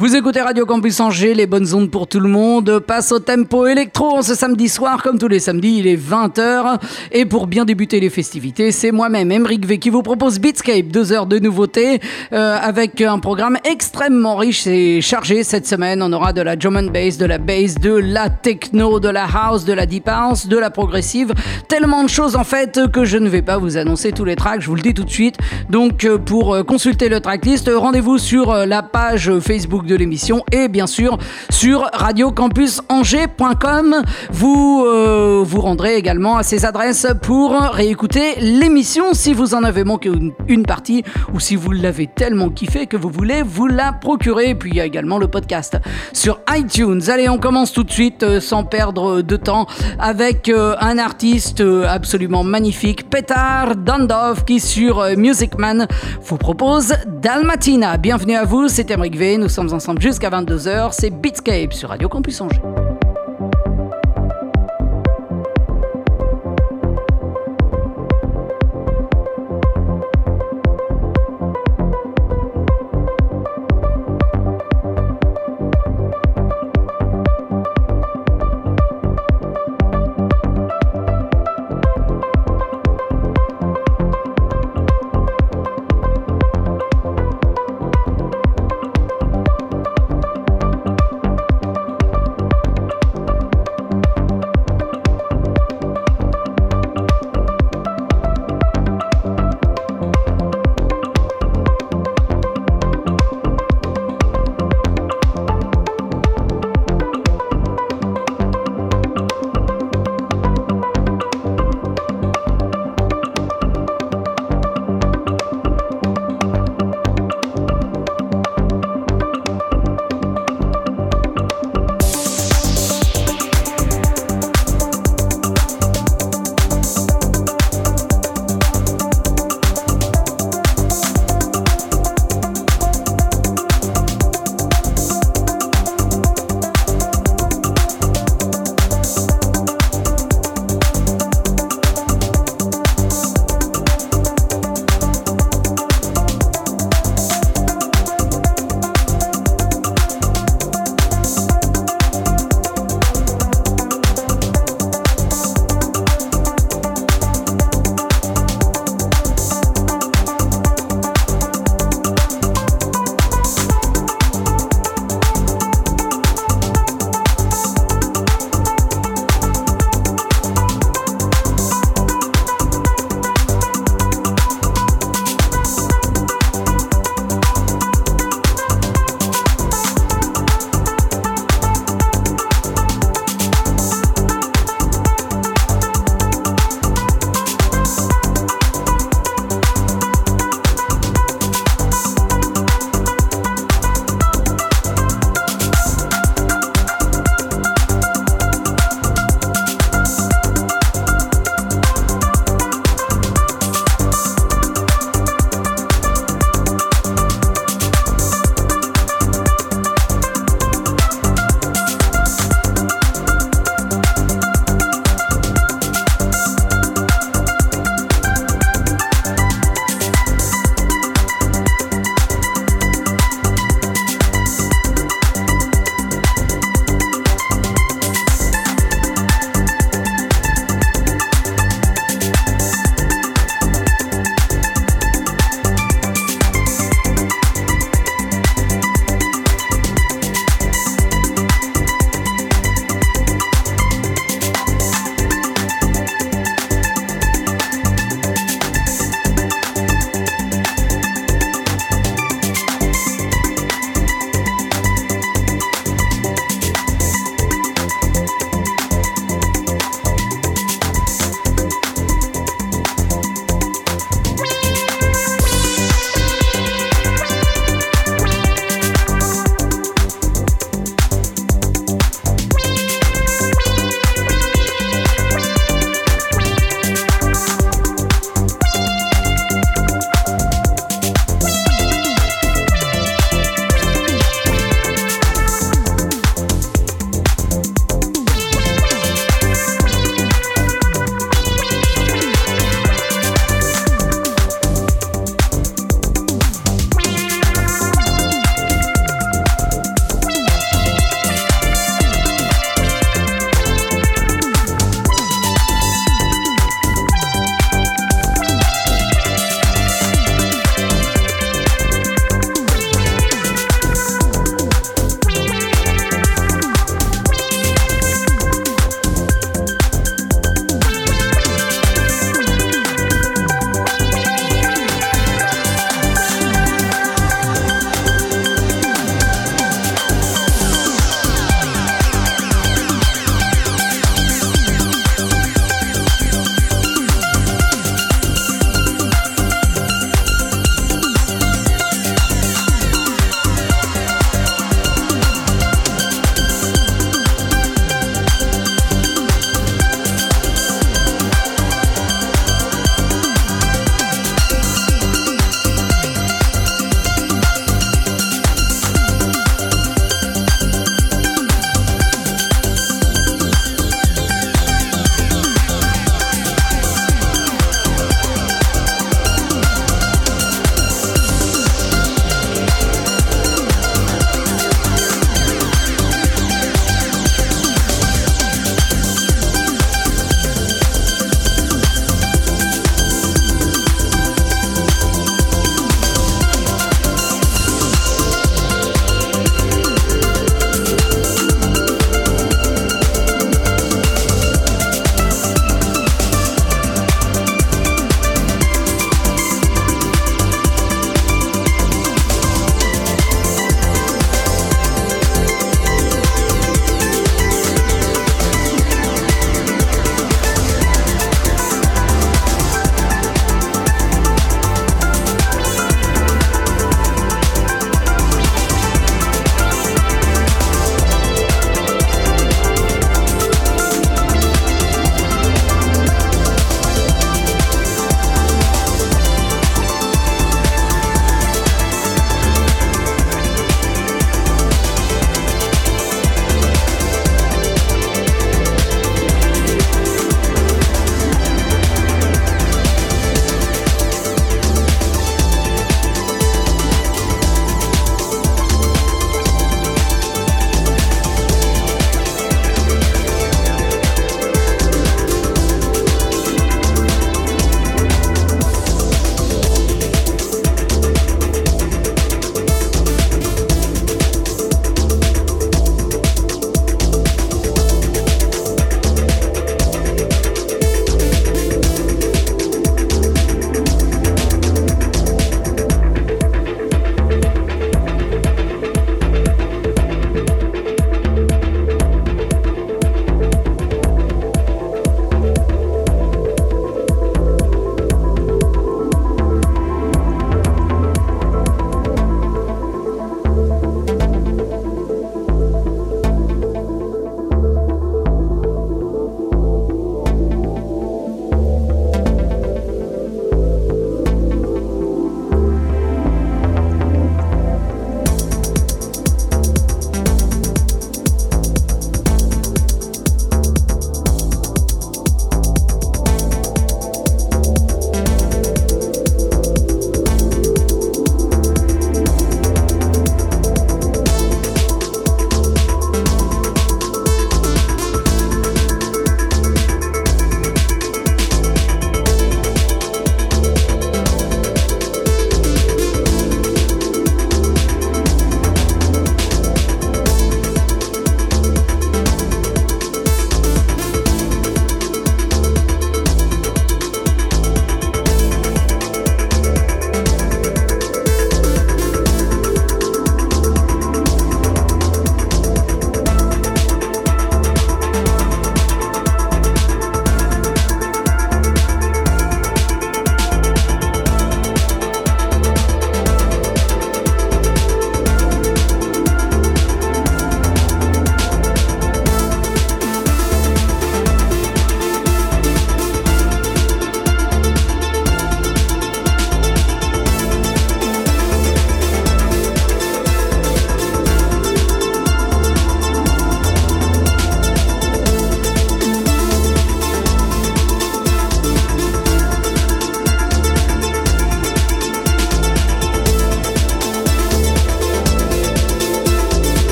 Vous écoutez Radio Campus Angers, les bonnes ondes pour tout le monde. Passe au tempo électro ce samedi soir, comme tous les samedis, il est 20h. Et pour bien débuter les festivités, c'est moi-même, Emric V, qui vous propose Beatscape, deux heures de nouveautés, euh, avec un programme extrêmement riche et chargé. Cette semaine, on aura de la drum and bass, de la bass, de la techno, de la house, de la deep house, de la progressive. Tellement de choses en fait que je ne vais pas vous annoncer tous les tracks, je vous le dis tout de suite. Donc euh, pour euh, consulter le tracklist, rendez-vous sur la page Facebook de l'émission et bien sûr sur radiocampusangers.com. Vous euh, vous rendrez également à ces adresses pour réécouter l'émission si vous en avez manqué une, partie ou si vous l'avez tellement kiffé que vous voulez vous la procurer. Puis il y a également le podcast sur iTunes. Allez, on commence tout de suite euh, sans perdre de temps avec euh, un artiste absolument magnifique, Petar Dandov, qui sur Music Man vous propose Dalmatina. Bienvenue à vous, c'est Emric V. Nous sommes jusqu'à 22h. C'est Beatscape sur Radio Campus Angers.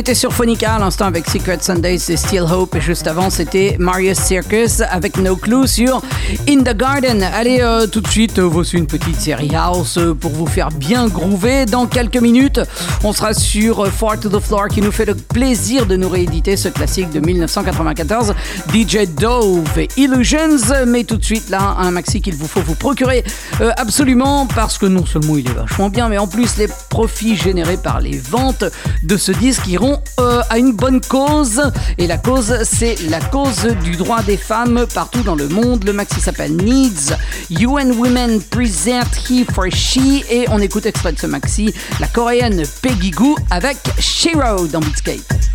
Était sur Phonica à l'instant avec Secret Sundays et Still Hope et juste avant c'était Marius Circus avec No Clue sur In the Garden. Allez euh, tout de suite, euh, voici une petite série house euh, pour vous faire bien groover. Dans quelques minutes, on sera sur Far to the Floor qui nous fait le plaisir de nous rééditer ce classique de 1994, DJ Dove et Illusions. Mais tout de suite là, un maxi qu'il vous faut vous procurer absolument parce que non seulement il est vachement bien, mais en plus les profits générés par les ventes de ce disque iront euh, à une bonne cause. Et la cause, c'est la cause du droit des femmes partout dans le monde. Le maxi s'appelle Needs. UN Women Present He for She. Et on écoute extrait de ce maxi la coréenne Peggy Goo avec Shiro dans Beatscape.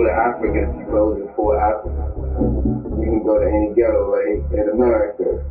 go to Africa, you go to poor Africa. You can go to any ghetto right in America.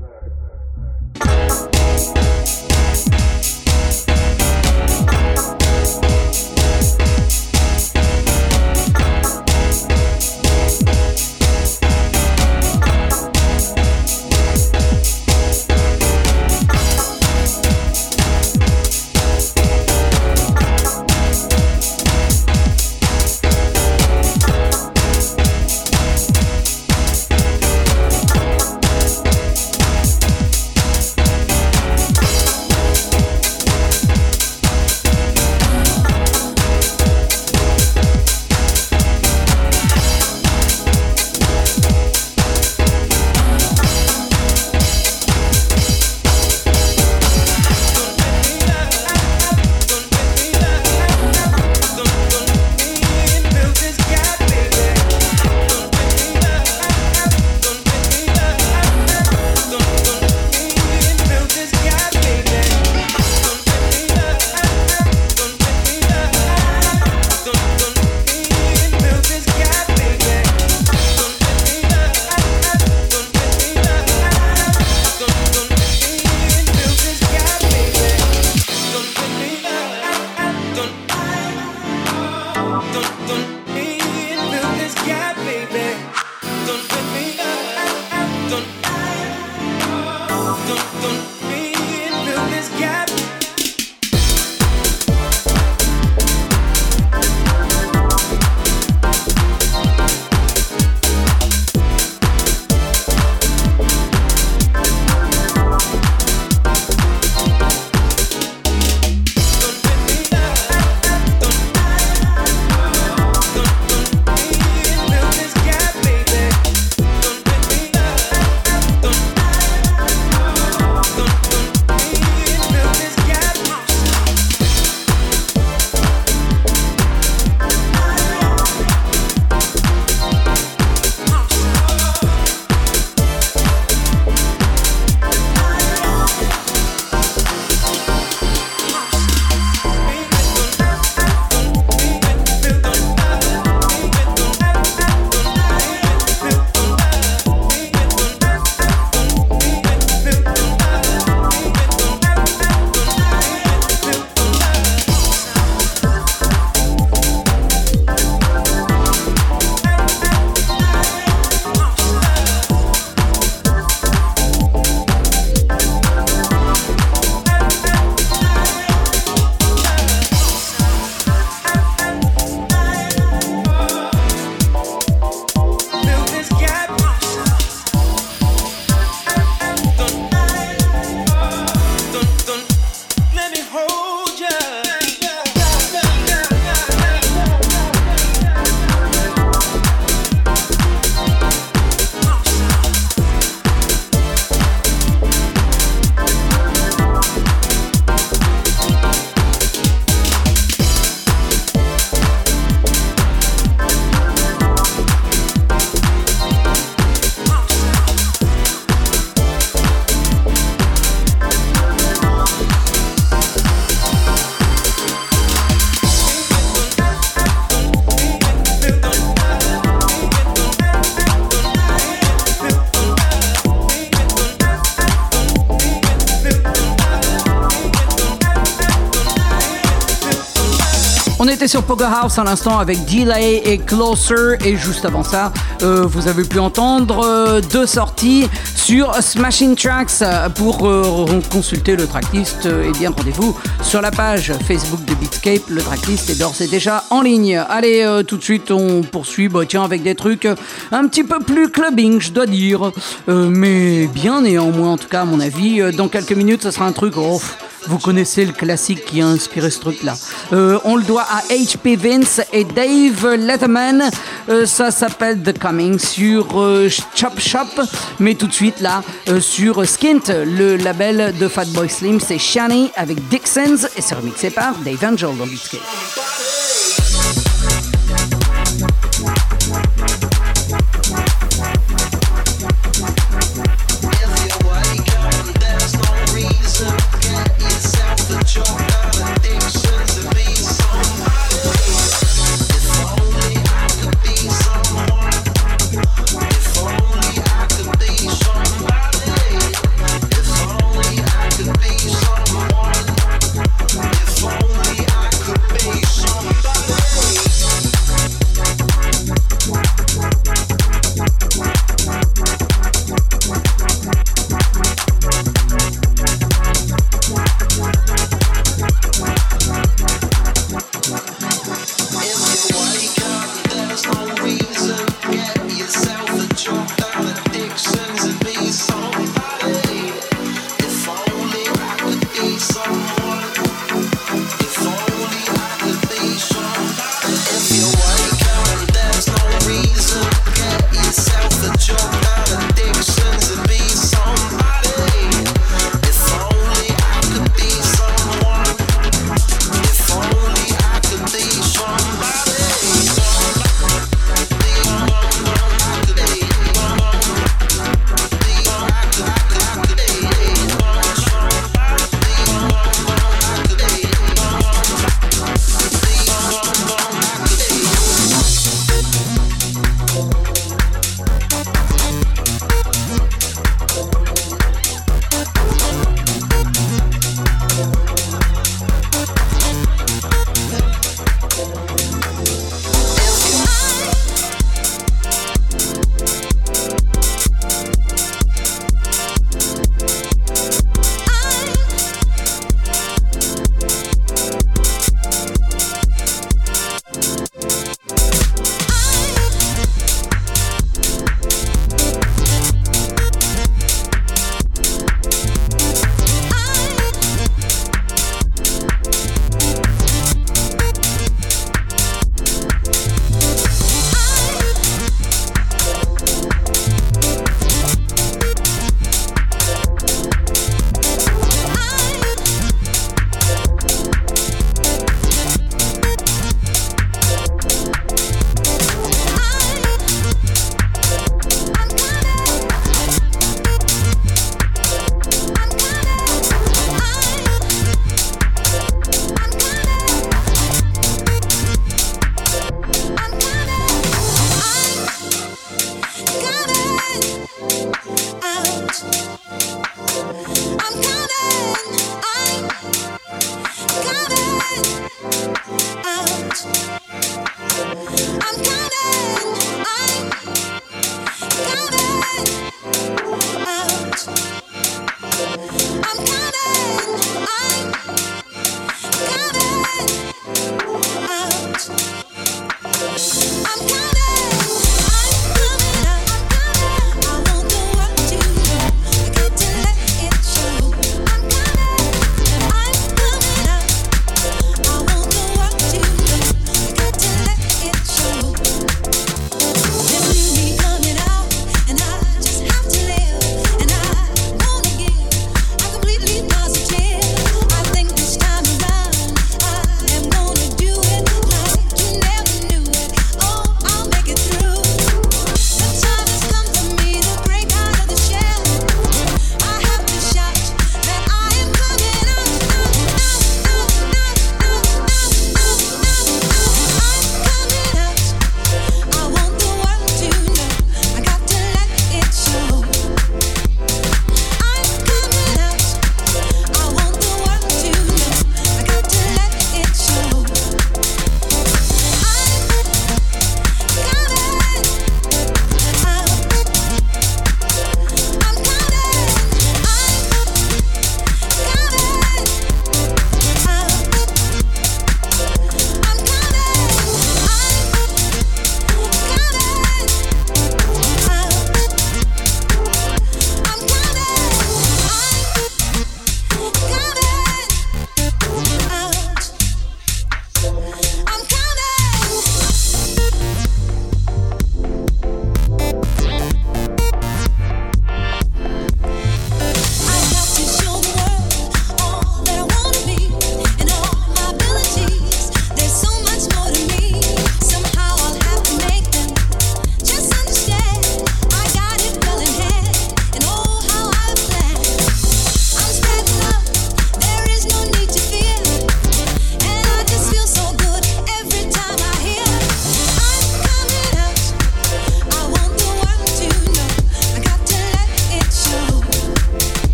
Était sur Poker House à l'instant avec Delay et Closer et juste avant ça, euh, vous avez pu entendre euh, deux sorties sur Smashing Tracks. Pour euh, consulter le tracklist, et bien rendez-vous sur la page Facebook de Beatscape. Le tracklist est d'ores et déjà en ligne. Allez, tout de suite, on poursuit bah, tiens, avec des trucs un petit peu plus clubbing, je dois dire. mais bien néanmoins, en tout cas, à mon avis. Dans quelques minutes, ce sera un truc... Oh, vous connaissez le classique qui a inspiré ce truc-là. Euh, on le doit à HP Vince et Dave Letterman. Euh, ça s'appelle The Coming sur euh, Chop Shop. Mais tout de suite là, sur Skint, le label de Fatboy Slim, c'est Shani avec Dixons et c'est remixé par Dave Angel dans Beatscape.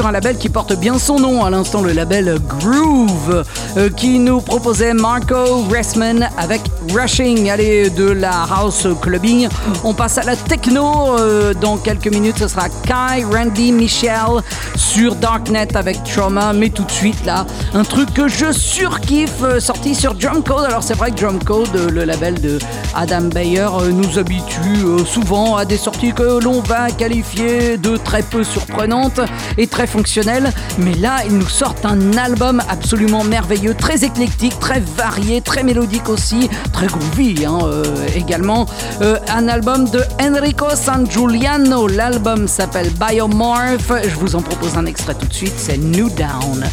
Sur un label qui porte bien son nom, à l'instant le label Groove, euh, qui nous proposait Marco Ressman avec Rushing. Allez, de la house clubbing, on passe à la techno. Euh, dans quelques minutes, ce sera Kai, Randy, Michel sur Darknet avec Trauma. Mais tout de suite, là, un truc que je surkiffe, euh, sorti sur Drumcode. Alors c'est vrai que Drumcode, le label de Adam Bayer, nous habitue souvent à des sorties que l'on va qualifier de très peu surprenantes et très fonctionnelles. Mais là, ils nous sortent un album absolument merveilleux, très éclectique, très varié, très mélodique aussi, très groovy hein, euh, également. Euh, un album de Enrico San Giuliano. L'album s'appelle Biomorph. Je vous en propose un extrait tout de suite. C'est New Down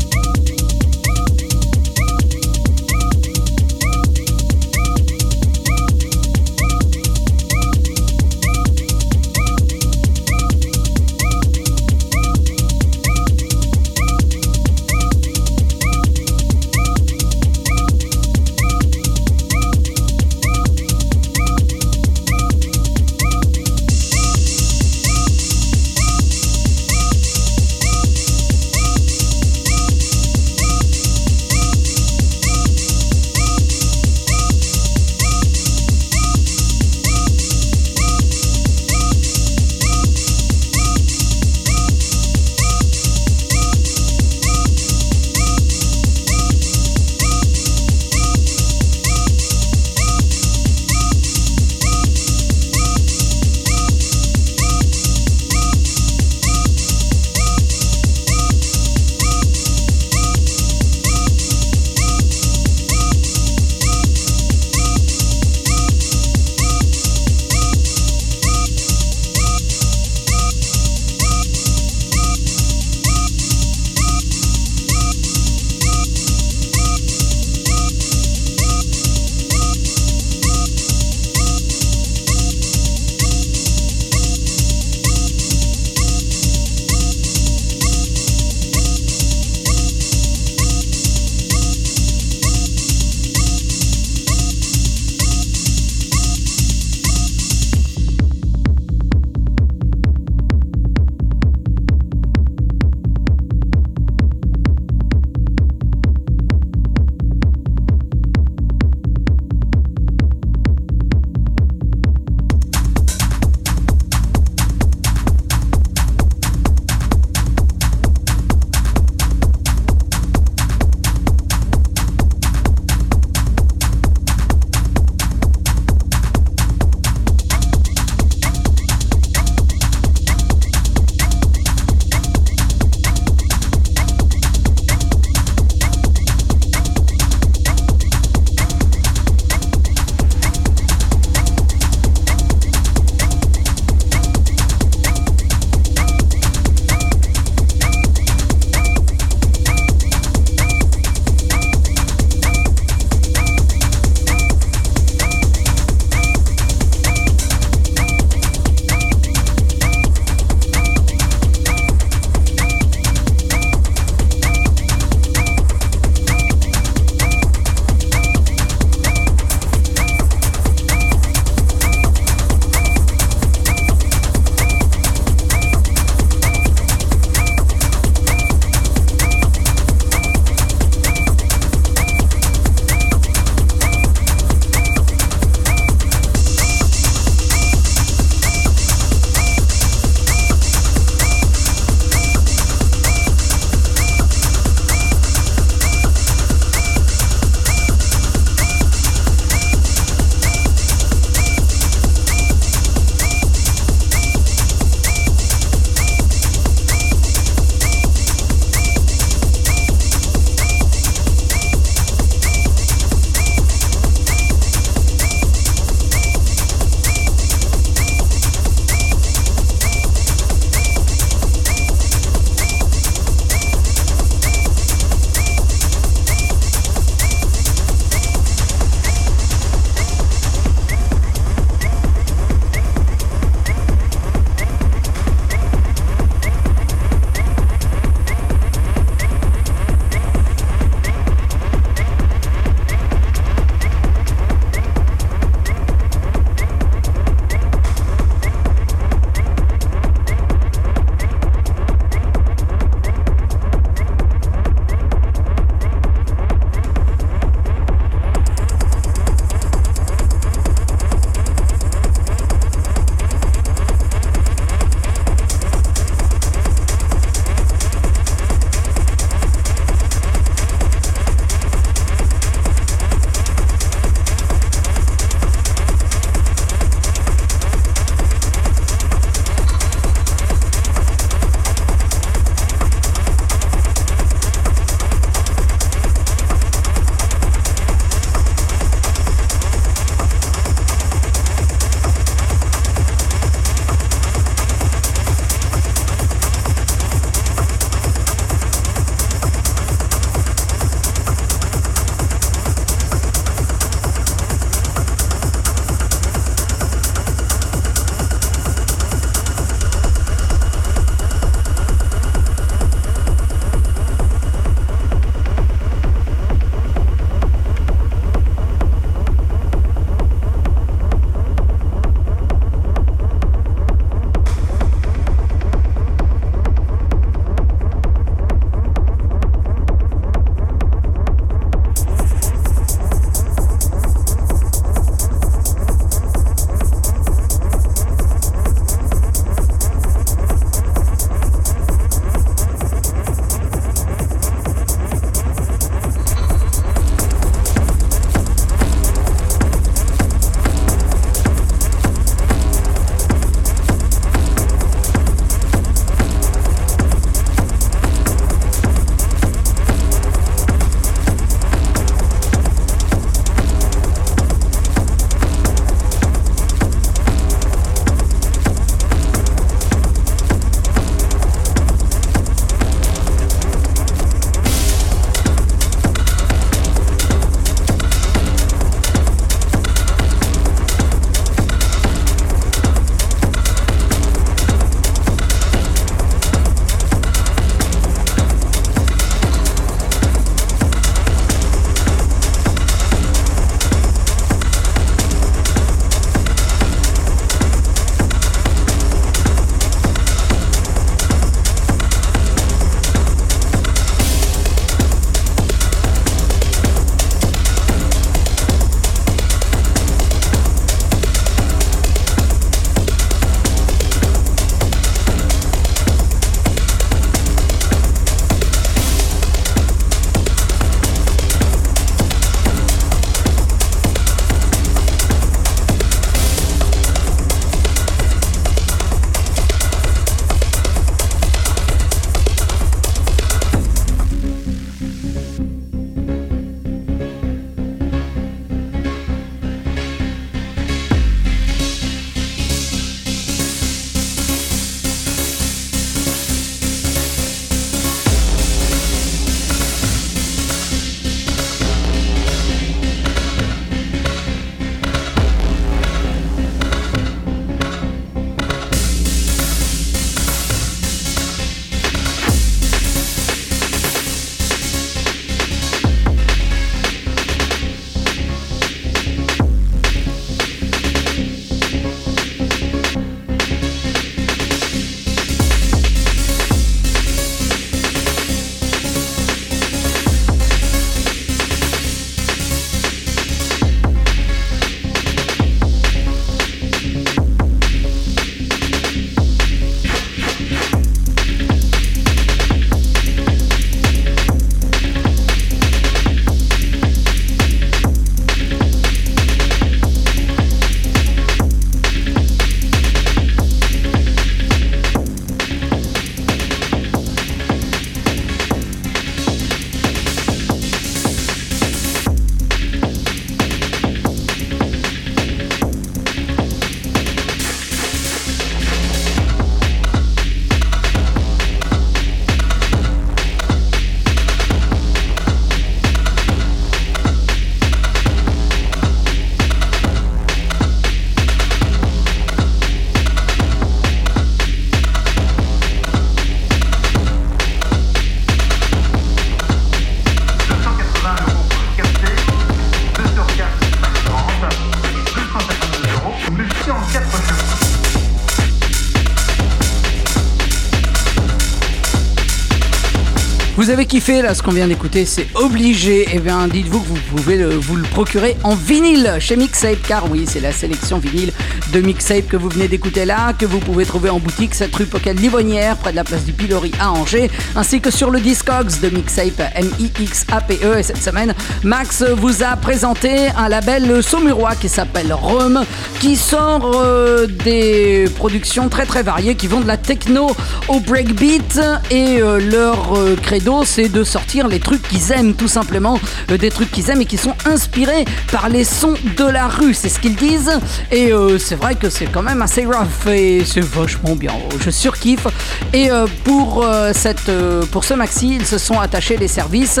Vous avez kiffé là ce qu'on vient d'écouter, c'est obligé. Eh bien, dites-vous que vous pouvez vous le procurer en vinyle chez Mixape, car oui, c'est la sélection vinyle de Mixape que vous venez d'écouter là, que vous pouvez trouver en boutique, cette rue Pocket Livonnière, près de la place du Pilori à Angers, ainsi que sur le Discogs de Mixape, M-I-X-A-P-E. E. Et cette semaine, Max vous a présenté un label saumurois qui s'appelle Rome, qui sort euh, des productions très très variées, qui vont de la techno au breakbeat, et euh, leur euh, credo, c'est de sortir les trucs qu'ils aiment, tout simplement, euh, des trucs qu'ils aiment et qui sont inspirés par les sons de la rue, c'est ce qu'ils disent, et euh, c'est vrai que c'est quand même assez rough, et c'est vachement bien, je surkiffe, et euh, pour, cette, pour ce maxi, ils se sont attachés les services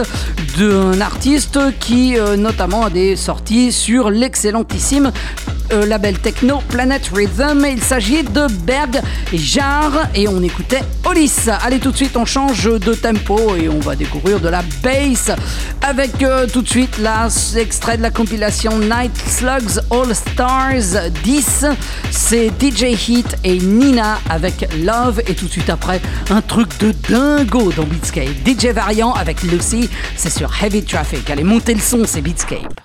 d'un artiste qui notamment a des sorties sur l'excellentissime euh, label techno Planet Rhythm. Il s'agit de Berg Jar et on écoutait Olis. Allez, tout de suite, on change de tempo et on va découvrir de la bass avec euh, tout de suite là, extrait de la compilation Night Slugs All Stars 10. C'est DJ Heat et Nina avec Love et tout de suite après, un truc de dingo dans Beatscape. DJ Variant avec Lucy, c'est sur Heavy Traffic. Allez, montez le son, c'est Beatscape.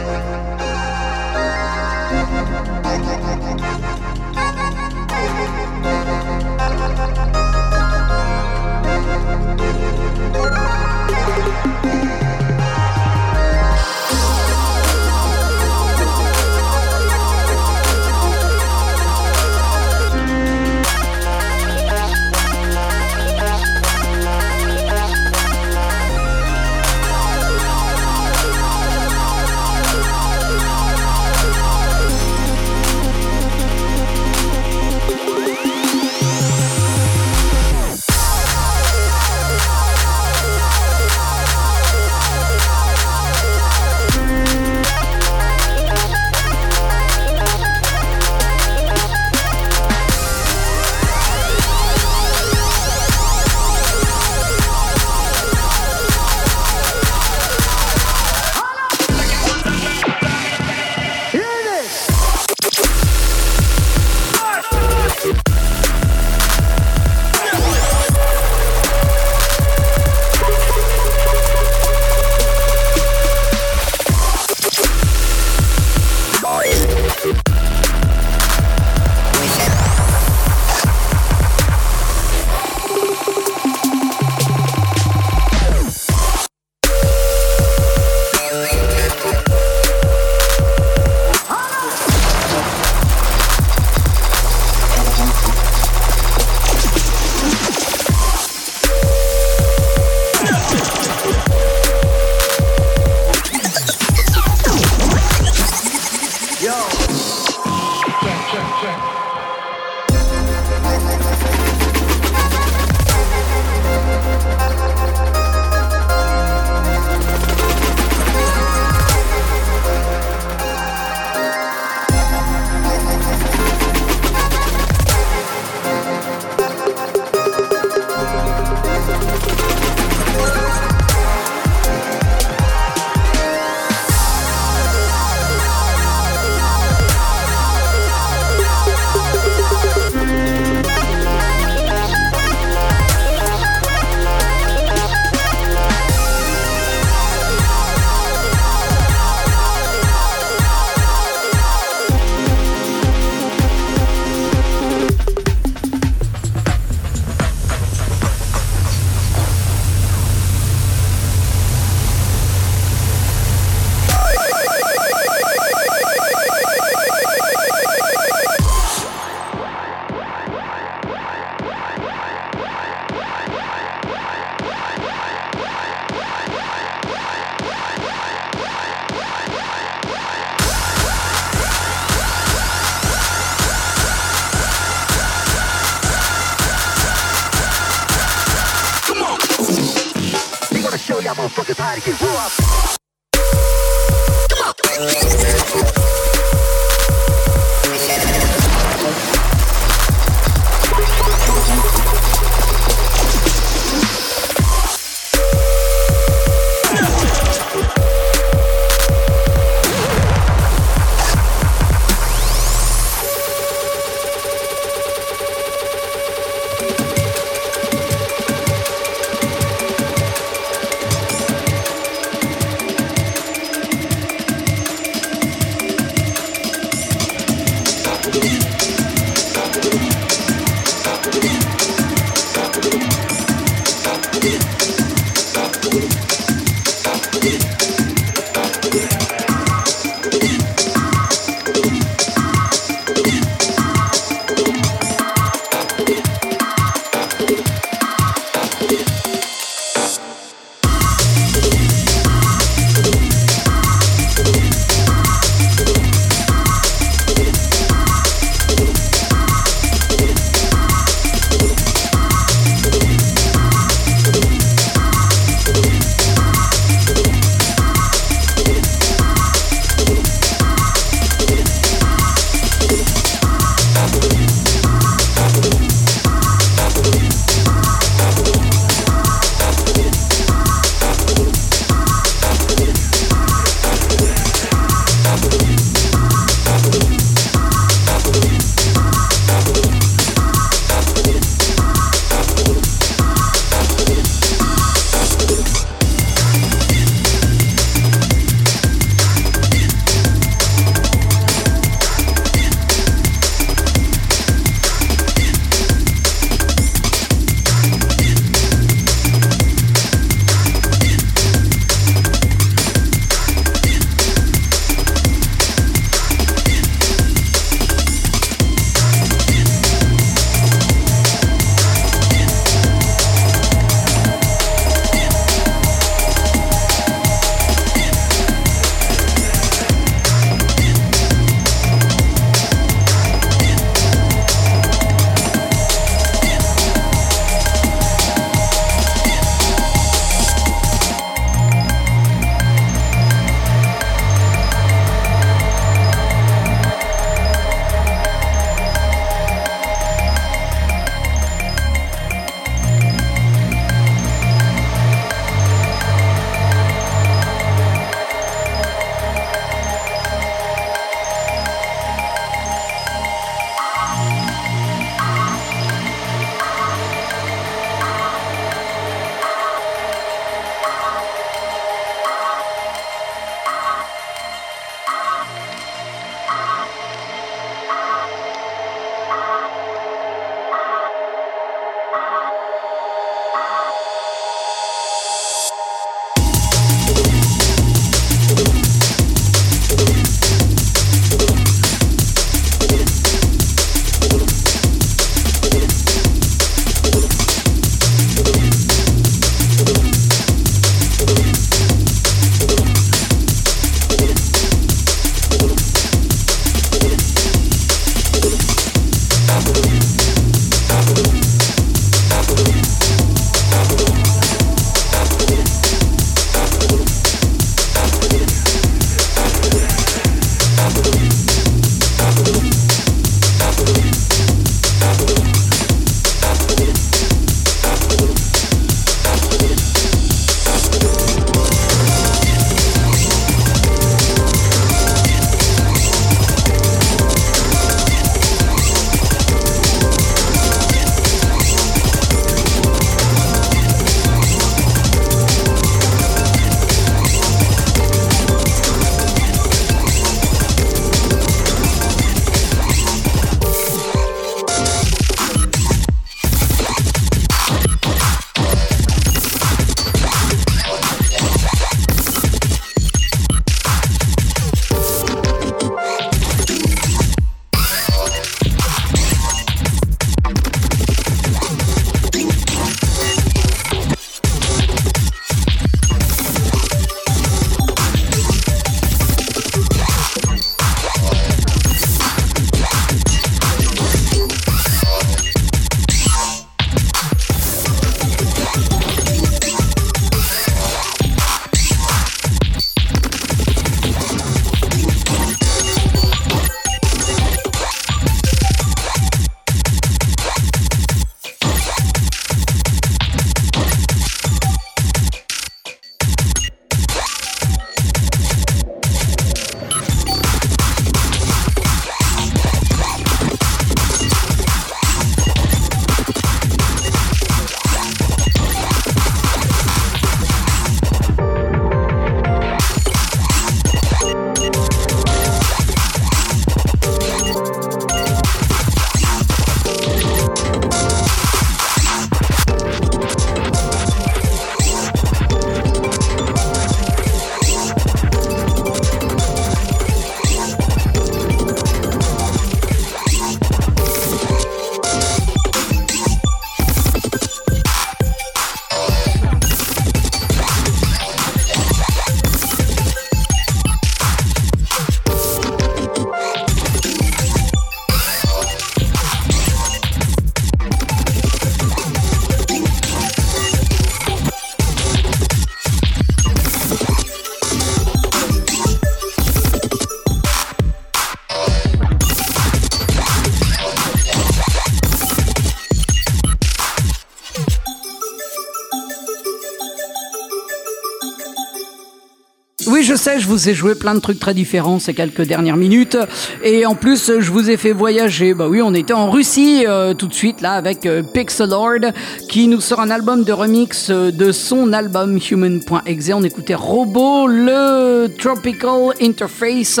Vous ai joué plein de trucs très différents ces quelques dernières minutes. Et en plus, je vous ai fait voyager. Bah oui, on était en Russie euh, tout de suite, là, avec euh, Pixelord, qui nous sort un album de remix euh, de son album Human.exe. On écoutait Robo, le Tropical Interface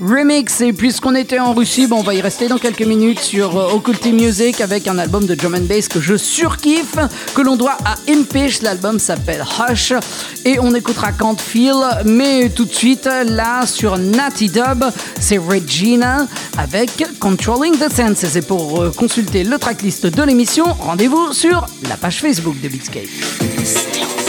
Remix. Et puisqu'on était en Russie, bon, on va y rester dans quelques minutes sur euh, Music avec un album de drum and bass que je surkiffe, que l'on doit à Impish. L'album s'appelle Hush. Et on écoutera Can't Feel. Mais tout de suite, là, sur Natty Dub, c'est Regina avec Controlling the Senses. Et pour euh, consulter le tracklist de l'émission, rendez-vous sur la page Facebook de Beatscape.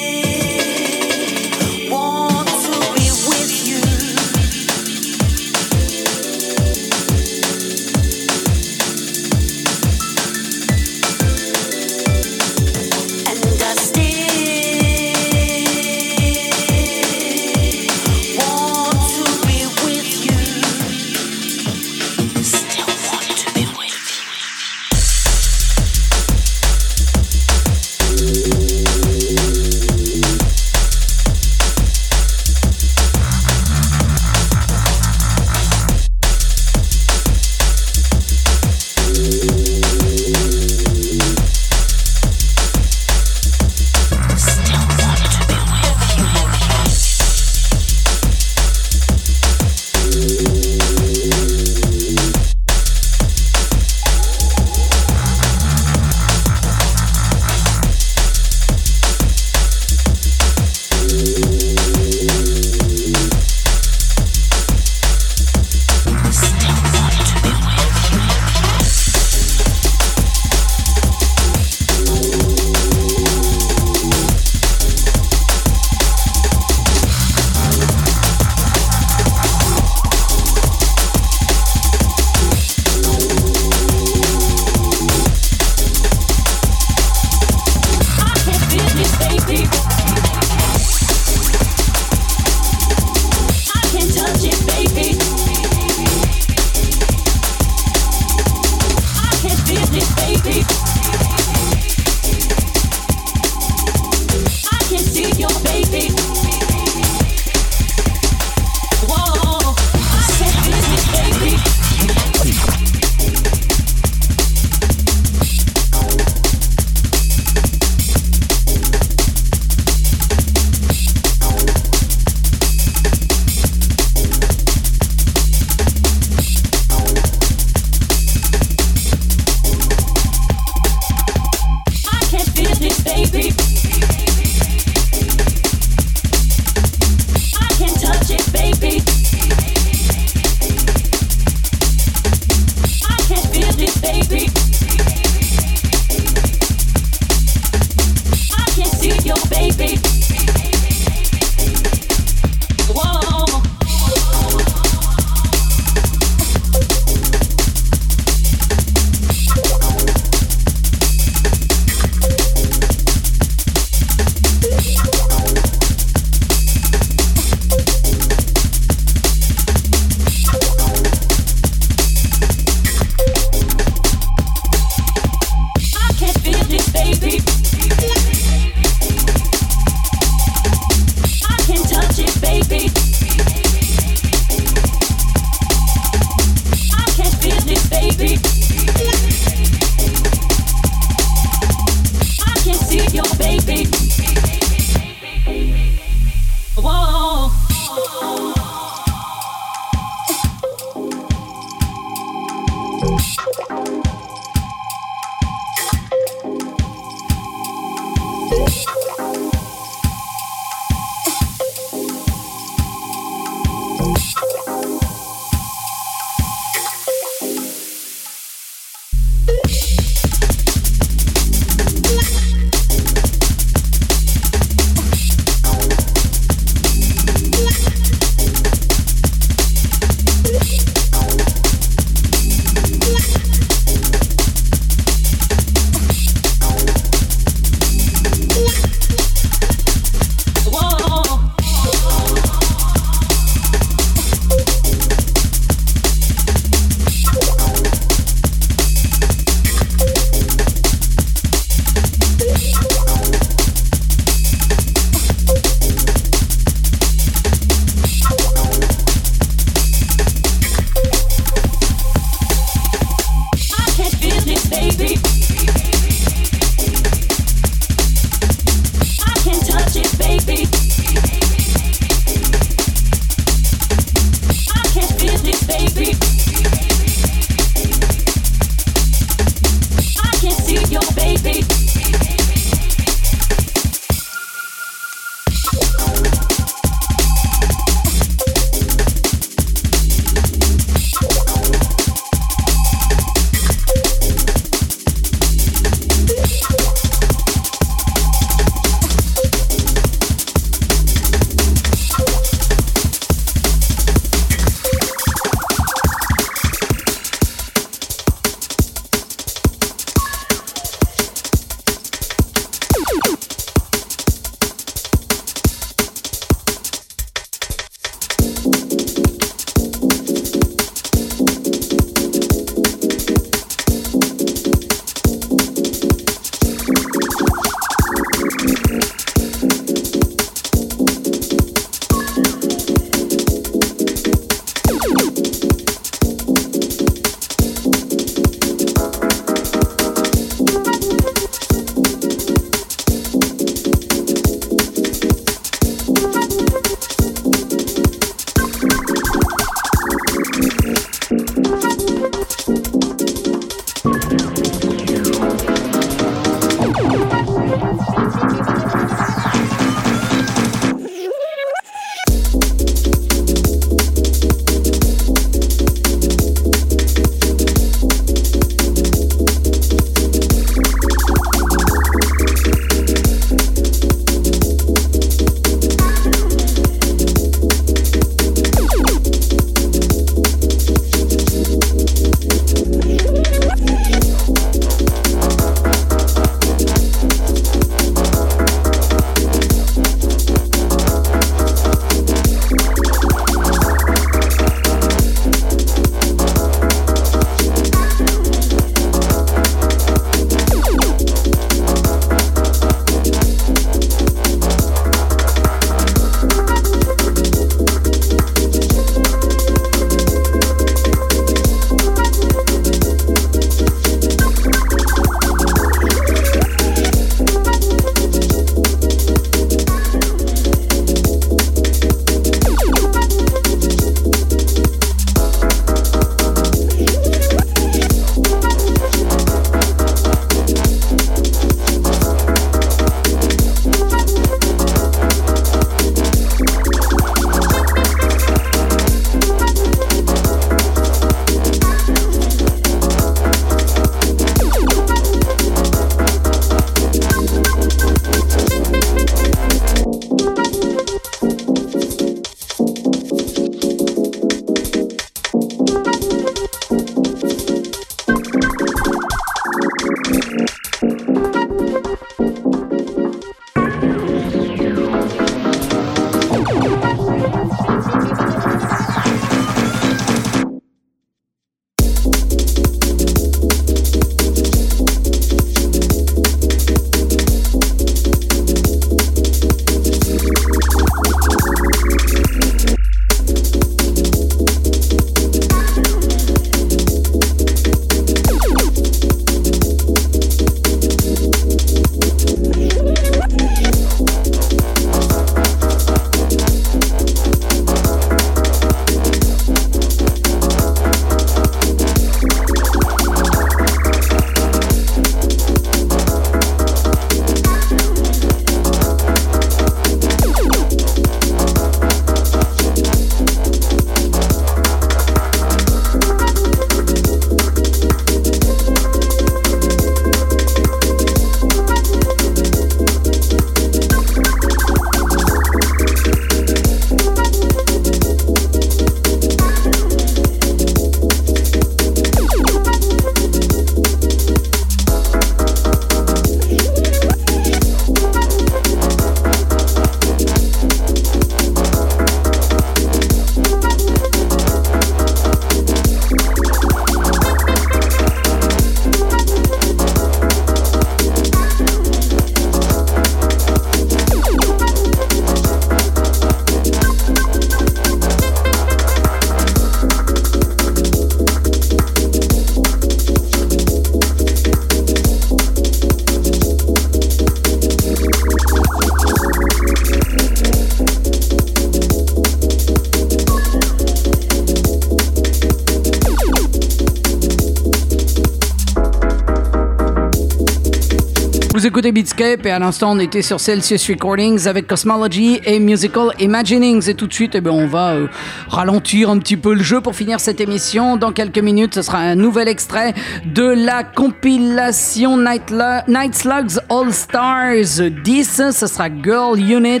Écoutez Beatscape et à l'instant on était sur Celsius Recordings avec Cosmology et Musical Imaginings. Et tout de suite, eh ben, on va euh, ralentir un petit peu le jeu pour finir cette émission. Dans quelques minutes, ce sera un nouvel extrait de la compilation Night, Night Slugs All Stars 10. Ce sera Girl Unit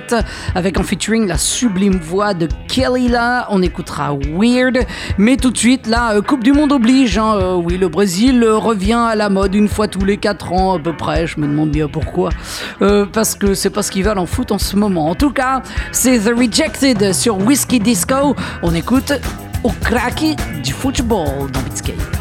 avec en featuring la sublime voix de Kelly là. On écoutera Weird. Mais tout de suite, là, euh, Coupe du Monde oblige. hein. Euh, oui, le Brésil euh, revient à la mode une fois tous les 4 ans à peu près. Je me demande bien pourquoi. Parce que c'est pas ce qu'ils veulent en foot en ce moment. En tout cas, c'est The Rejected sur Whiskey Disco. On écoute au crack du football dans Beatscape.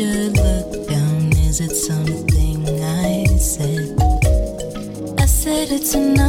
should look down. Is it something I said? I said it's enough.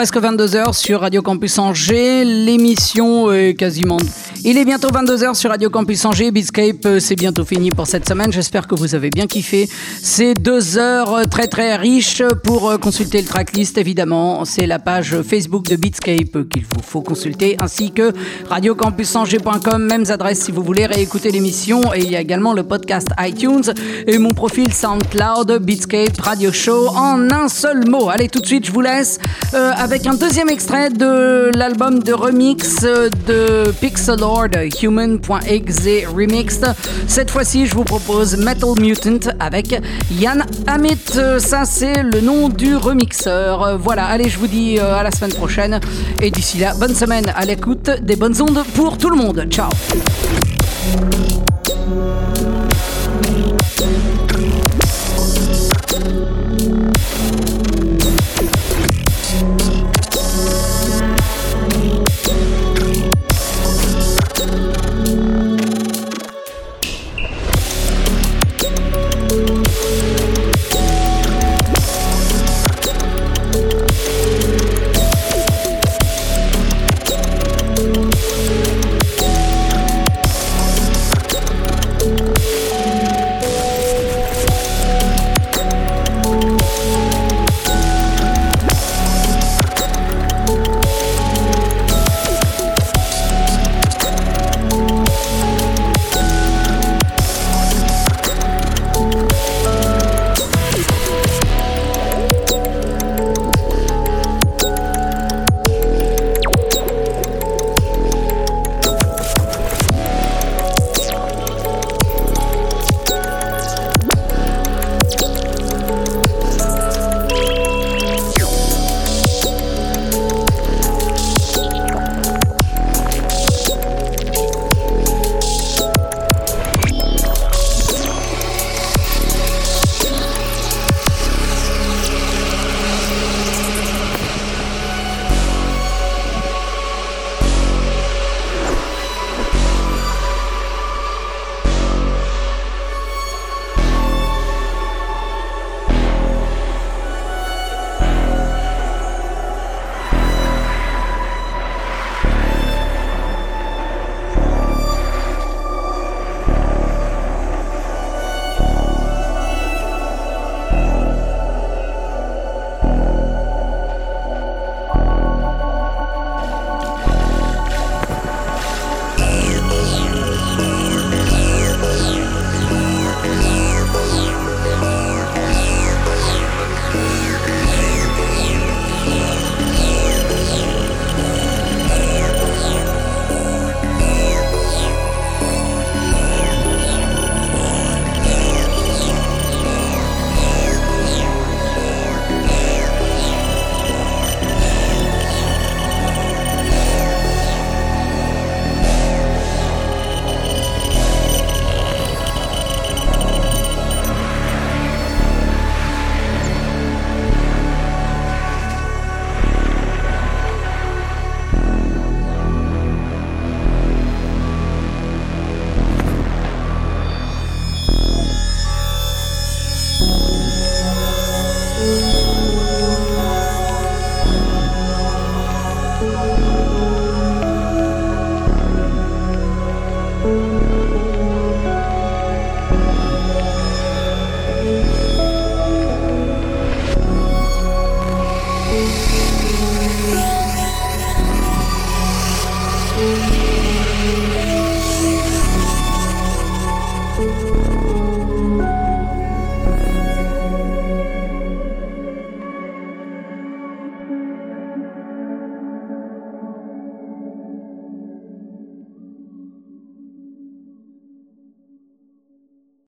Presque 22h sur Radio Campus Angers. L'émission est quasiment. Il est bientôt 22h sur Radio Campus Angers. Beatscape, euh, c'est bientôt fini pour cette semaine. J'espère que vous avez bien kiffé. C'est deux heures euh, très très riches pour euh, consulter le tracklist. Évidemment, c'est la page Facebook de Beatscape qu'il vous faut consulter, ainsi que radiocampusangers.com. Mêmes adresses si vous voulez réécouter l'émission. Et il y a également le podcast iTunes et mon profil SoundCloud Beatscape Radio Show en un seul mot. Allez, tout de suite, je vous laisse euh, avec un deuxième extrait de l'album de remix euh, de Pixelord Human.exe Remixed. Cette fois-ci, je vous propose Metal Mutant avec Yann Amit. Ça, c'est le nom du remixeur. Voilà, allez, je vous dis euh, à la semaine prochaine. Et d'ici là, bonne semaine à l'écoute des bonnes ondes pour tout le monde. Ciao